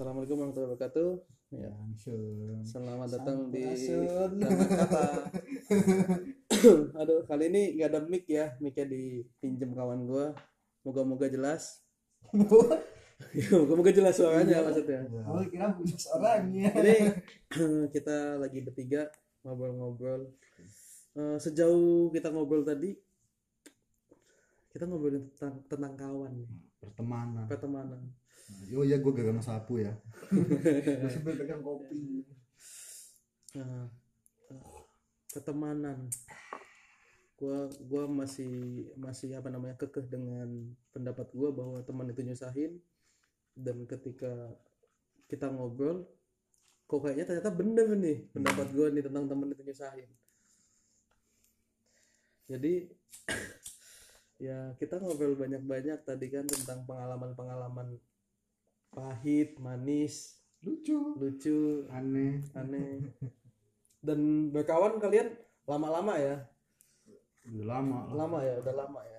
Assalamualaikum warahmatullahi wabarakatuh. Ya, selamat datang di Sampurasun. Jangan Kata. Aduh, kali ini nggak ada mic ya, micnya dipinjem kawan gua. Moga-moga jelas. Ya, Moga-moga jelas suaranya maksudnya. Oh, kira punya orangnya. Jadi kita lagi bertiga ngobrol-ngobrol. Eh, sejauh kita ngobrol tadi, kita ngobrolin tentang tentang kawan, Pertemanan. pertemanan. Oh iya, gue gagal sapu ya. Gue sambil pegang kopi. Nah, pertemanan gua gua masih masih apa namanya kekeh dengan pendapat gua bahwa teman itu nyusahin dan ketika kita ngobrol kok kayaknya ternyata bener nih pendapat gua nih tentang teman itu nyusahin jadi ya kita ngobrol banyak-banyak tadi kan tentang pengalaman-pengalaman pahit manis Lucu. lucu Aneh. aneh dan berkawan kalian lama-lama ya Udah lama. lama ya udah lama ya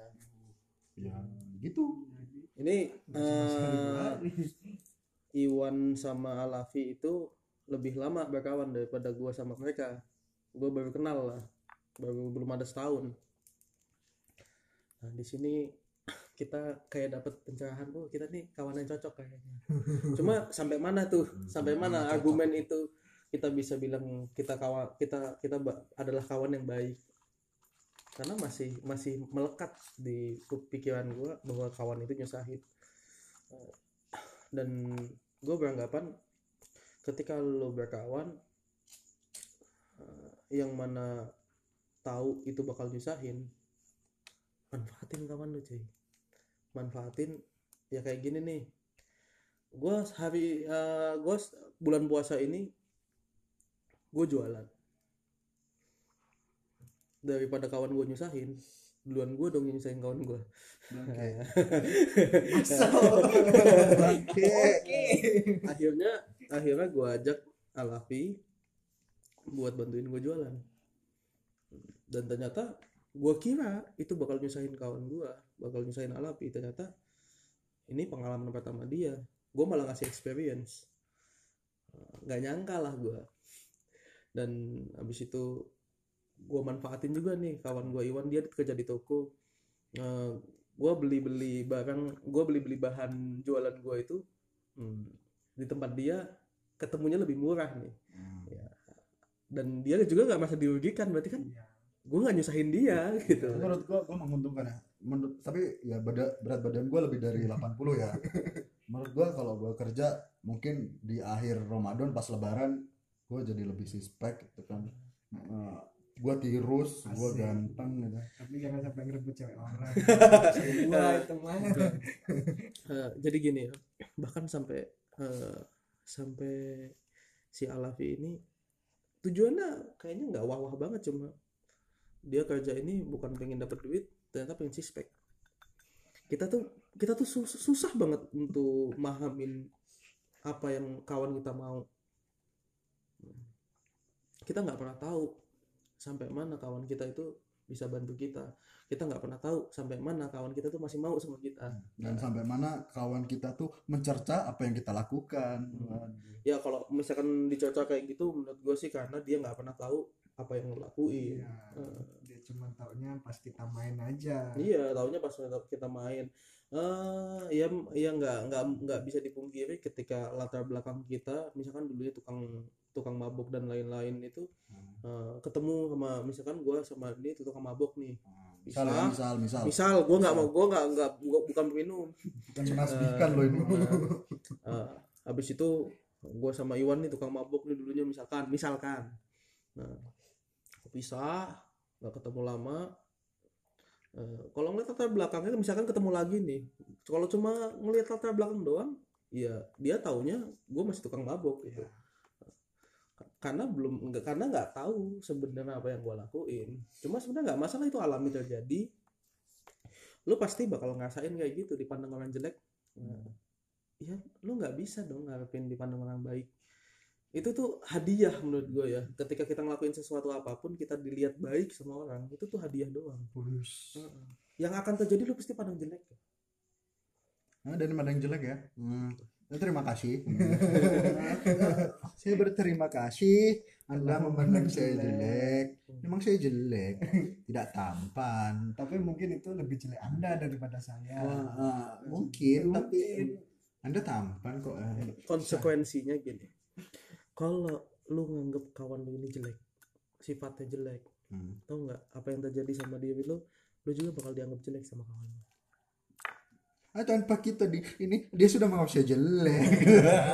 Ya, gitu. ini eh, Iwan sama Alafi itu lebih lama berkawan daripada gua sama mereka gua baru kenal lah baru belum ada setahun nah di sini kita kayak dapat pencerahan oh kita nih kawan yang cocok kayaknya. Cuma sampai mana tuh? Sampai mana argumen itu kita bisa bilang kita kawan kita kita adalah kawan yang baik? Karena masih masih melekat di pikiran gua bahwa kawan itu nyusahin. Dan gue beranggapan ketika lo berkawan eh, yang mana tahu itu bakal nyusahin manfaatin kawan lu cuy manfaatin ya kayak gini nih. Gue hari gue bulan puasa ini gue jualan. Daripada kawan gue nyusahin duluan gue dong nyusahin kawan gue akhirnya akhirnya gue ajak Alafi buat bantuin gue jualan. Dan ternyata gue kira itu bakal nyusahin kawan gue bakal nyusahin Alafi ternyata ini pengalaman pertama dia. Gue malah ngasih experience. Eh, nggak nyangka lah gue dan abis itu gue manfaatin juga nih kawan gue Iwan. Dia kerja di toko. Eh, gue beli beli barang gue beli beli bahan jualan gue itu hmm, di tempat dia ketemunya lebih murah nih. Hmm. dan dia juga nggak merasa dirugikan berarti kan gue nggak nyusahin dia gitu Menurut gue, gue menguntungkan ya. Menurut, tapi ya beda, berat badan gue lebih dari 80 ya. Menurut gue kalau gue kerja mungkin di akhir Ramadan pas Lebaran gue jadi lebih suspek gitu kan. gue tirus, gue ganteng gitu. tapi jangan sampai ngerebut cewek orang semua itu mah Eh, jadi gini ya bahkan sampai eh, sampai si Alafi ini tujuannya kayaknya nggak wah-wah banget cuma dia kerja ini bukan pengen dapat duit ternyata pengen sispek kita tuh kita tuh sus- susah banget untuk mahamin apa yang kawan kita mau. Kita nggak pernah tahu sampai mana kawan kita itu bisa bantu kita. Kita nggak pernah tahu sampai mana kawan kita tuh masih mau sama kita. Dan sampai mana kawan kita tuh mencerca apa yang kita lakukan. ya kalau misalkan dicerca kayak gitu menurut gue sih karena dia nggak pernah tahu apa yang lo lakuin. Iya, Eh, dia cuma taunya pas kita main aja. Iya taunya pas kita main. Eh ya ya nggak nggak nggak bisa dipungkiri ketika latar belakang kita misalkan dulunya tukang tukang mabuk dan lain-lain itu eh, ketemu sama misalkan gue sama ini tukang mabuk nih. Misal, ya, misal, misal. misal. Gue nggak mau gue nggak nggak gua bukan peminum. Bukan menasbihkan loh ini. Eh, habis itu gue sama Iwan nih tukang mabuk nih dulunya misalkan misalkan. Nah pisah nggak ketemu lama. Eh, kalau ngeliat latar belakangnya misalkan ketemu lagi nih kalau cuma ngelihat latar belakang doang ya dia taunya gue masih tukang mabuk gitu. Karena belum nggak karena nggak tahu sebenarnya apa yang gue lakuin. Cuma sebenarnya nggak masalah itu alami terjadi lu pasti bakal ngerasain kayak gitu dipandang orang jelek. Nah, ya lu nggak bisa dong ngarepin dipandang orang baik itu tuh hadiah menurut gue ya ketika kita ngelakuin sesuatu apa pun kita dilihat baik sama orang itu tuh hadiah doang Bulus. yang akan terjadi lu pasti pandang jelek Nah, dan yang jelek ya. Hmm. Ya, terima kasih. saya berterima kasih. Anda memandang saya jelek. Memang saya jelek, tidak tampan. tapi mungkin itu lebih jelek anda daripada saya Wah, ah, mungkin, tapi Anda tampan kok. konsekuensinya gini kalau lu nganggep kawan lu ini jelek sifatnya jelek Hmm. tau nggak apa yang terjadi sama dia lu lu juga bakal dianggap jelek sama kawan lu Ah, tanpa kita di ini dia sudah menganggap saya jelek.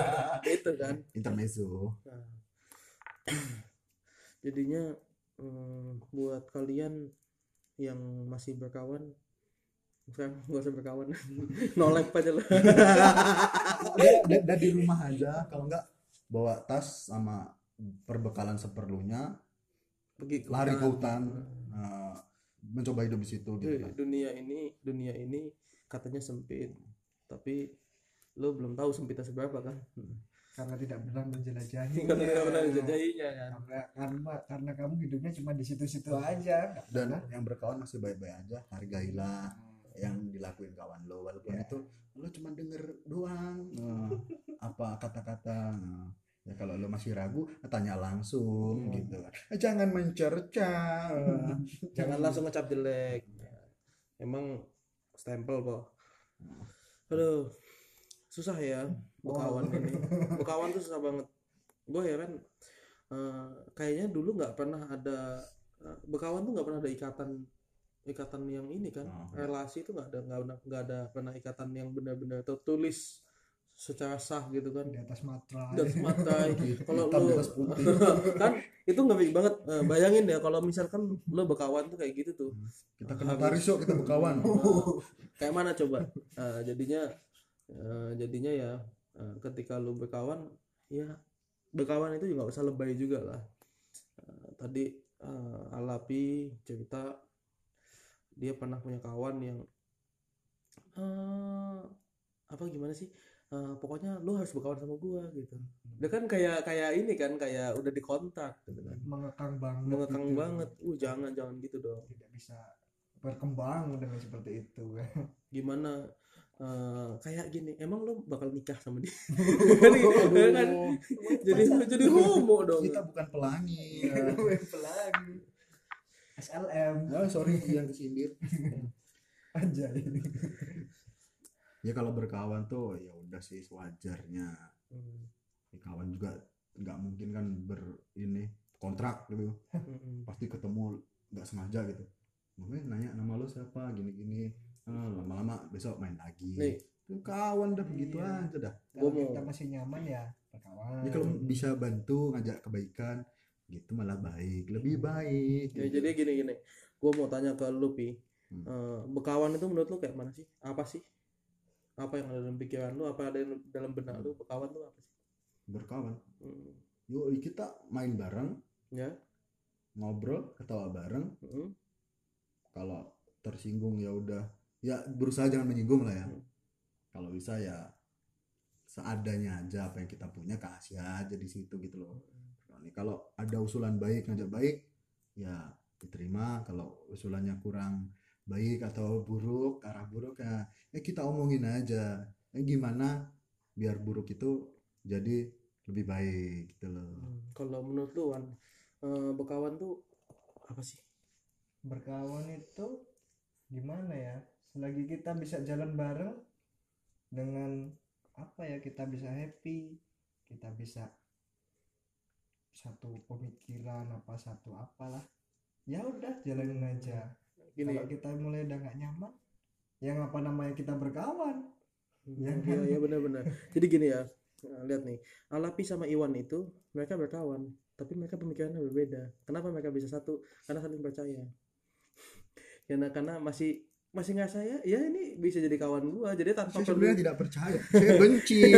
itu kan Intermezzo. Nah. jadinya hmm, buat kalian yang masih berkawan sekarang gak usah berkawan nolep aja lah dan di rumah aja kalau enggak bawa tas sama perbekalan seperlunya pergi ke lari ke hutan. eh, mencoba hidup di situ gitu kan. dunia ini dunia ini katanya sempit tapi lo belum tahu sempitnya seberapa kan karena tidak pernah menjelajahi karena tidak pernah menjelajahinya kan karena karena karena kamu hidupnya cuma di situ-situ aja dan pernah. yang berkawan masih baik-baik aja hargailah yang dilakuin kawan lo. Walaupun Ya. itu lo cuma denger doang. Eh, apa kata-kata. Eh. ya kalau lo masih ragu tanya langsung Hmm. gitu. Eh, jangan mencerca. Jangan langsung ngecap jelek. Emang stempel kok. Aduh susah ya berkawan ini. Berkawan tuh susah banget. Gue ya kan eh, kayaknya dulu nggak pernah ada eh, berkawan tuh nggak pernah ada ikatan ikatan yang ini kan Oh. relasi itu nggak ada nggak ada nggak ada pernah ikatan yang benar-benar tertulis secara sah gitu kan. Di atas matrai. Kalau di lu atas putih. kan itu ngeri banget. Eh, bayangin ya kalau misalkan lo berkawan tuh kayak gitu tuh. Kita kena taris yuk kita berkawan kayak mana coba? Eh, jadinya eh, jadinya ya ketika lu berkawan ya berkawan itu juga usah lebay juga lah. Tadi Alapi cerita dia pernah punya kawan yang eh apa gimana sih? Eh, pokoknya lu harus berkawan sama gua gitu. Dia kan kayak kayak ini kan kayak udah dikontak gitu kan. Mengekang banget mengekang gitu. banget. Uh jangan jangan gitu dong. Tidak bisa berkembang dengan seperti itu gimana? Eh, kayak gini emang lo bakal nikah sama dia? Aduh, kan? Jadi jadi homo dong. Kita bukan pelangi. Ya. pelangi SLM Oh, sorry yang kesindir. Aja ya kalau berkawan tuh ya udah sih wajarnya Hmm, Ya, kawan juga nggak mungkin kan ber ini kontrak gitu. Hmm, pasti ketemu nggak sengaja gitu. Mungkin nanya nama lo siapa gini gini Ah, lama-lama besok main lagi. Nih. Tuh, kawan dah begitu Iya. aja dah. Kalau kita masih nyaman ya berkawan. Ya kalau bisa bantu ngajak kebaikan gitu malah baik lebih baik ya jadi gini gini. Gue mau tanya ke lu pi. Hmm. Eh, berkawan itu menurut lu kayak mana sih? Apa sih? Apa yang ada dalam pikiran lu? Apa ada dalam benak lu? Berkawan tuh apa sih? Berkawan. Hmm, yuk kita main bareng. Ya. Ngobrol ketawa bareng. Hmm, kalau tersinggung ya udah. Ya berusaha jangan menyinggung lah ya. Hmm. kalau bisa ya seadanya aja apa yang kita punya kasih aja di situ gitu loh Nah, kalau ada usulan baik ngajak baik ya diterima. Kalau usulannya kurang baik atau buruk arah buruk ya, ya kita omongin aja. Ya gimana biar buruk itu jadi lebih baik gitu loh. Hmm. kalau menurut lu Wan eh, berkawan tuh apa sih? Berkawan itu gimana ya? Selagi kita bisa jalan bareng dengan apa ya kita bisa happy kita bisa satu pemikiran apa satu apalah ya udah jalanin aja gini kalau kita mulai udah nggak nyaman yang apa namanya kita berkawan Iya, Ya kan? iya benar-benar. Jadi gini ya, nah, lihat nih, Alapi sama Iwan itu mereka berkawan, tapi mereka pemikirannya berbeda. Kenapa mereka bisa satu? Karena saling percaya. Karena karena masih masih nggak saya, ya ini bisa jadi kawan gua. Jadi tanpa saya perlu sebenarnya tidak percaya saya benci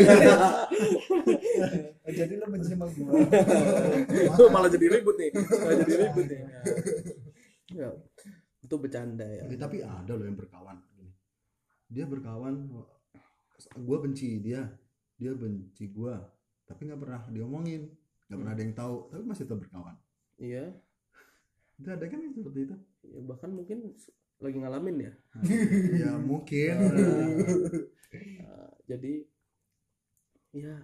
jadi lo benci sama gua malah jadi ribut nih, malah jadi ribut nih. Ya. Ya, itu bercanda ya. Ya, tapi ada loh yang berkawan Gini. dia berkawan gue benci dia dia benci gue tapi nggak pernah diomongin nggak pernah ada yang tahu tapi masih tetap berkawan Iya, itu ada kan yang seperti itu ya, bahkan mungkin lagi ngalamin ya. ya mungkin. Nah, jadi ya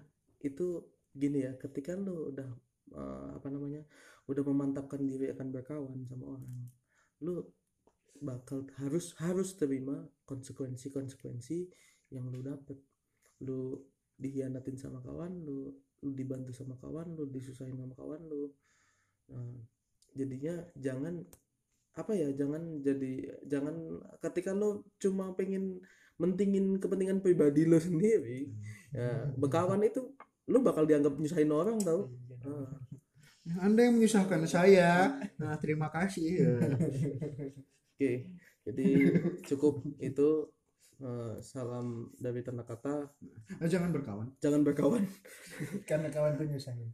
itu gini ya ketika lu udah eh, apa namanya udah memantapkan diri akan berkawan sama orang lu bakal harus harus terima konsekuensi konsekuensi yang lu dapet. Lu dihianatin sama kawan lu lu dibantu sama kawan lu disusahin sama kawan lu. Nah, jadinya jangan apa ya jangan jadi jangan ketika lu cuma pengen mentingin kepentingan pribadi lu sendiri ya berkawan itu lu bakal dianggap nyusahin orang tau Ah. Anda yang menyusahkan saya. Nah, terima kasih. oke jadi cukup itu eh, salam dari tanda kata Eh, jangan berkawan. jangan berkawan karena kawan tuh nyusahin